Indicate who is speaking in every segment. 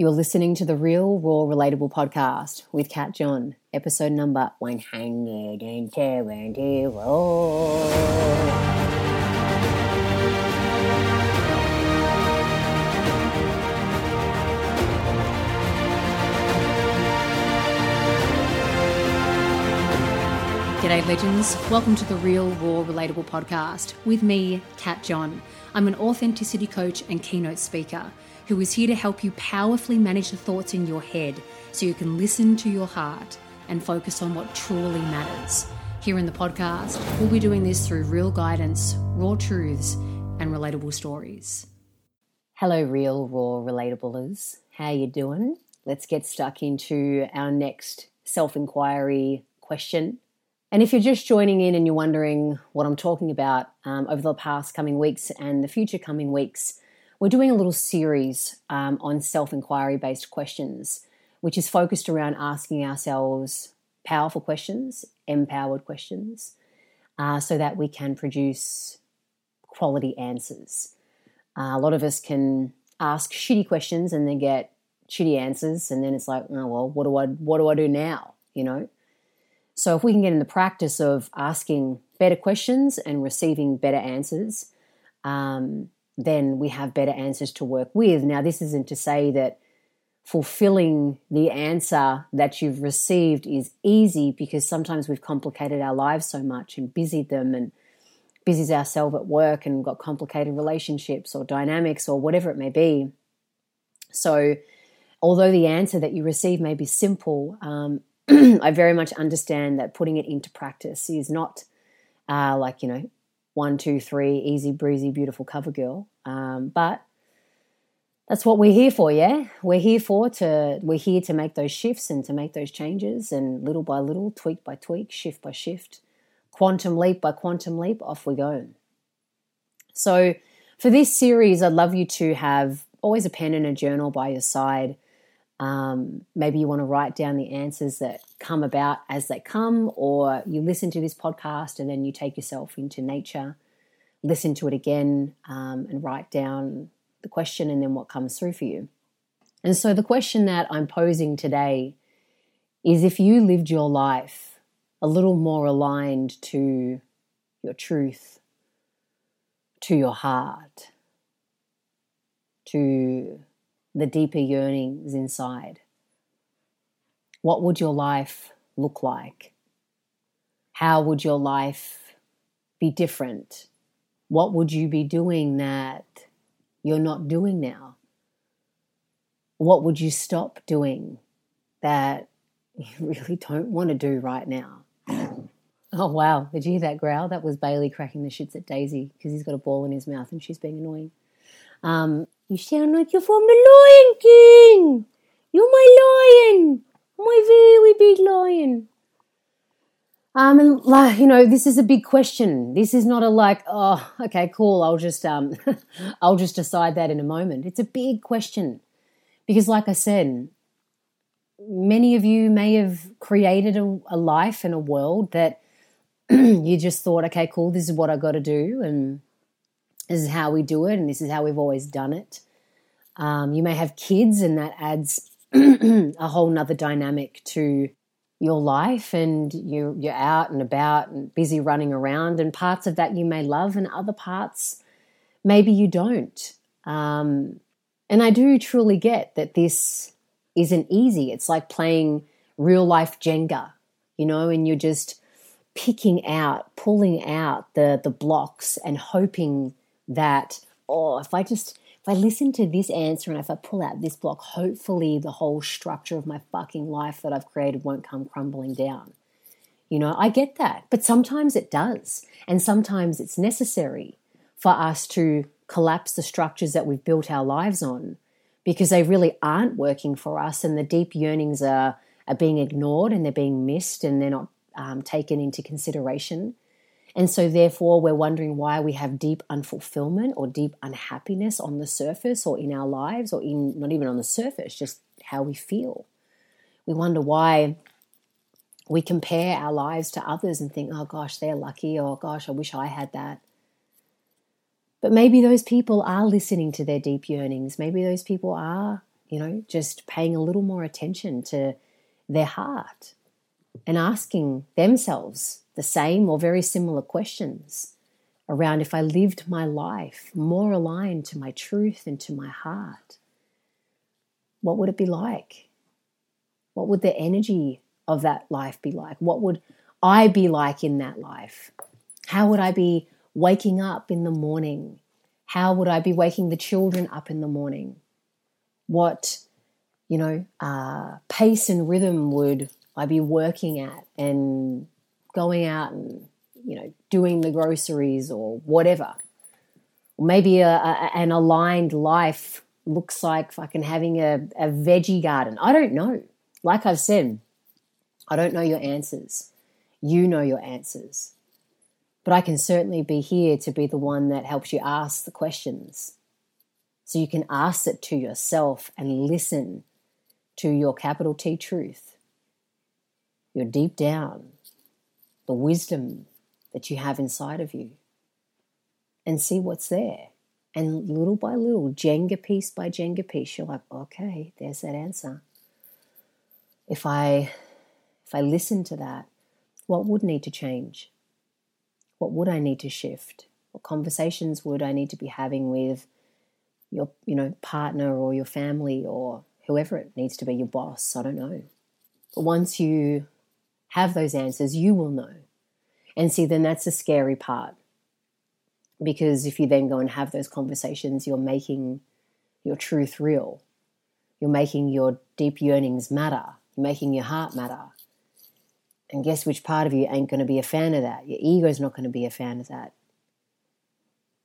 Speaker 1: You're listening to the Real Raw Relatable podcast with Kat John, episode number 174. G'day, legends. Welcome to the Real Raw Relatable podcast with me, Kat John. I'm an authenticity coach and keynote speaker who is here to help you powerfully manage the thoughts in your head so you can listen to your heart and focus on what truly matters. Here in the podcast, we'll be doing this through real guidance, raw truths, and relatable stories. Hello, real, raw, relatablers. How you doing? Let's get stuck into our next self-inquiry question and if you're just joining in and you're wondering what I'm talking about um, over the past coming weeks and the future coming weeks, we're doing a little series um, on self inquiry based questions, which is focused around asking ourselves powerful questions, empowered questions, uh, so that we can produce quality answers. Uh, a lot of us can ask shitty questions and then get shitty answers, and then it's like, oh well, what do I what do I do now? You know. So, if we can get in the practice of asking better questions and receiving better answers, um, then we have better answers to work with. Now, this isn't to say that fulfilling the answer that you've received is easy because sometimes we've complicated our lives so much and busied them and busies ourselves at work and got complicated relationships or dynamics or whatever it may be. So, although the answer that you receive may be simple, um, I very much understand that putting it into practice is not uh, like, you know, one, two, three, easy breezy, beautiful cover girl. Um, but that's what we're here for, yeah? We're here for to we're here to make those shifts and to make those changes and little by little, tweak by tweak, shift by shift, quantum leap by quantum leap, off we go. So for this series, I'd love you to have always a pen and a journal by your side um, maybe you want to write down the answers that come about as they come, or you listen to this podcast and then you take yourself into nature, listen to it again, um, and write down the question and then what comes through for you. And so, the question that I'm posing today is if you lived your life a little more aligned to your truth, to your heart, to the deeper yearnings inside? What would your life look like? How would your life be different? What would you be doing that you're not doing now? What would you stop doing that you really don't want to do right now? Oh, wow. Did you hear that growl? That was Bailey cracking the shits at Daisy because he's got a ball in his mouth and she's being annoying. Um, you sound like you're from the Lion King. You're my lion, my very big lion. Um, and you know, this is a big question. This is not a like, oh, okay, cool. I'll just um, I'll just decide that in a moment. It's a big question because, like I said, many of you may have created a, a life and a world that you just thought, okay, cool. This is what I got to do, and this is how we do it, and this is how we've always done it. Um, you may have kids, and that adds a whole nother dynamic to your life, and you, you're out and about and busy running around, and parts of that you may love, and other parts maybe you don't. Um, and I do truly get that this isn't easy. It's like playing real life Jenga, you know, and you're just picking out, pulling out the the blocks and hoping that, oh, if I just, if I listen to this answer and if I pull out this block, hopefully the whole structure of my fucking life that I've created won't come crumbling down. You know, I get that. But sometimes it does. And sometimes it's necessary for us to collapse the structures that we've built our lives on because they really aren't working for us and the deep yearnings are, are being ignored and they're being missed and they're not um, taken into consideration. And so, therefore, we're wondering why we have deep unfulfillment or deep unhappiness on the surface or in our lives, or in not even on the surface, just how we feel. We wonder why we compare our lives to others and think, oh gosh, they're lucky, or gosh, I wish I had that. But maybe those people are listening to their deep yearnings. Maybe those people are
Speaker 2: you know, just paying a little more attention to their heart and asking themselves the same or very similar questions around if I lived my life more aligned to my truth and to my heart, what would it be like? What would the energy of that life be like? What would I be like in that life? How would I be waking up in the morning? How would I be waking the children up in the morning? What, you know, uh, pace and rhythm would I be working at and going out and you know, doing the groceries or whatever. Maybe a, a, an aligned life looks like fucking having a, a veggie garden. I don't know. Like I've said, I don't know your answers. You know your answers. But I can certainly be here to be the one that helps you ask the questions. So you can ask it to yourself and listen to your capital T truth, your deep down, the wisdom that you have inside of you and see what's there. And little by little, Jenga piece by Jenga piece, you're like, okay, there's that answer. If I if I listen to that, what would need to change? What would I need to shift? What conversations would I need to be having with your, you know, partner or your family or whoever it needs to be, your boss? I don't know. But once you have those answers, you will know. And see, then that's the scary part. Because if you then go and have those conversations, you're making your truth real. You're making your deep yearnings matter. You're making your heart matter. And guess which part of you ain't going to be a fan of that? Your ego's not going to be a fan of that.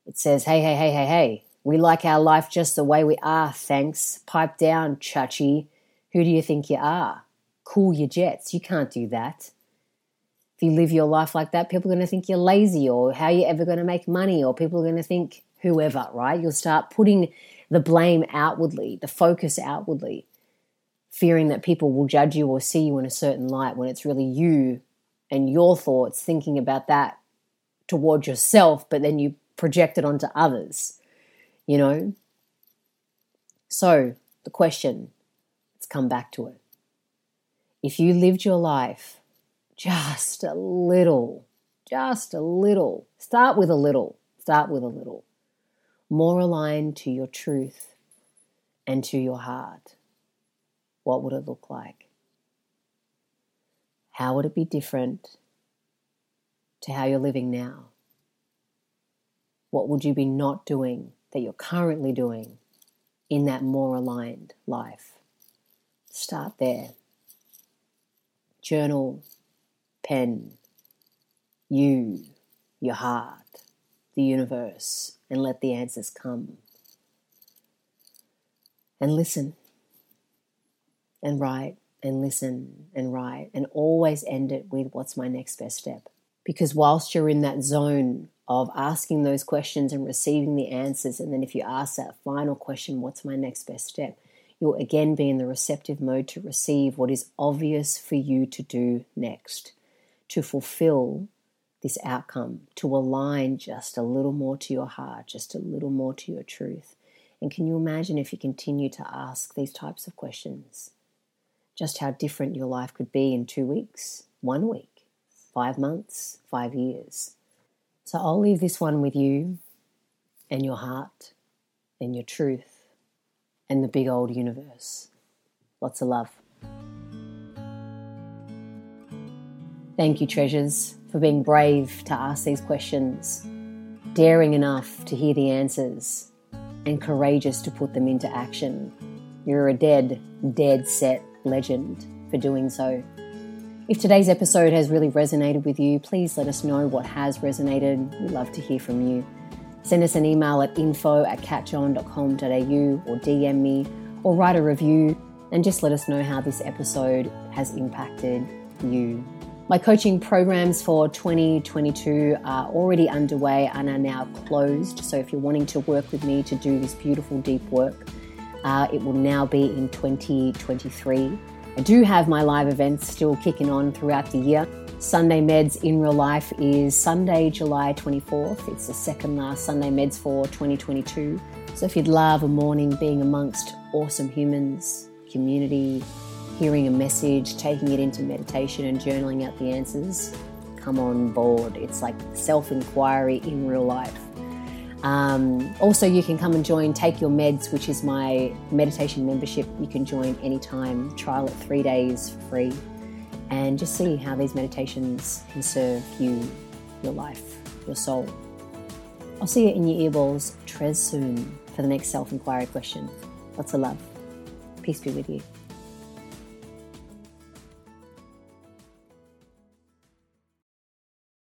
Speaker 2: It says, hey, hey, hey, hey, hey, we like our life just the way we are, thanks. Pipe down, chachi. Who do you think you are? Cool your jets. You can't do that if you live your life like that, people are going to think you're lazy or how you're you ever going to make money or people are going to think whoever, right? You'll start putting the blame outwardly, the focus outwardly, fearing that people will judge you or see you in a certain light when it's really you and your thoughts thinking about that towards yourself, but then you project it onto others, you know? So, the question, let's come back to it. If you lived your life just a little, just a little. Start with a little. Start with a little. More aligned to your truth and to your heart. What would it look like? How would it be different to how you're living now? What would you be not doing that you're currently doing in that more aligned life? Start there. Journal pen, you, your heart, the universe, and let the answers come. And listen, and write, and listen, and write, and always end it with what's my next best step. Because whilst you're in that zone of asking those questions and receiving the answers, and then if you ask that final question, what's my next best step? You'll again be in the receptive mode to receive what is obvious for you to do next to fulfill this outcome, to align just a little more to your heart, just a little more to your truth. And can you imagine if you continue to ask these types of questions? Just how different your life could be in two weeks, one week, five months, five years. So I'll leave this one with you and your heart and your truth and the big old universe. Lots of love. Thank you, treasures, for being brave to ask these questions, daring enough to hear the answers, and courageous to put them into action. You're a dead, dead set legend for doing so. If today's episode has really resonated with you, please let us know what has resonated. We'd love to hear from you. Send us an email at info at catjohn.com.au or DM me or write a review and just let us know how this episode has impacted you. My coaching programs for 2022 are already underway and are now closed. So if you're wanting to work with me to do this beautiful deep work, uh, it will now be in 2023. I do have my live events still kicking on throughout the year. Sunday Meds in Real Life is Sunday, July 24th. It's the second last Sunday Meds for 2022. So if you'd love a morning being amongst awesome humans, community, hearing a message, taking it into meditation and journaling out the answers, come on board. It's like self inquiry in real life. Um, also, you can come and join Take Your Meds, which is my meditation membership. You can join anytime, trial it three days for free, and just see how these meditations can serve you, your life, your soul. I'll see you in your earballs tres soon for the next self inquiry question. Lots of love. Peace be with you.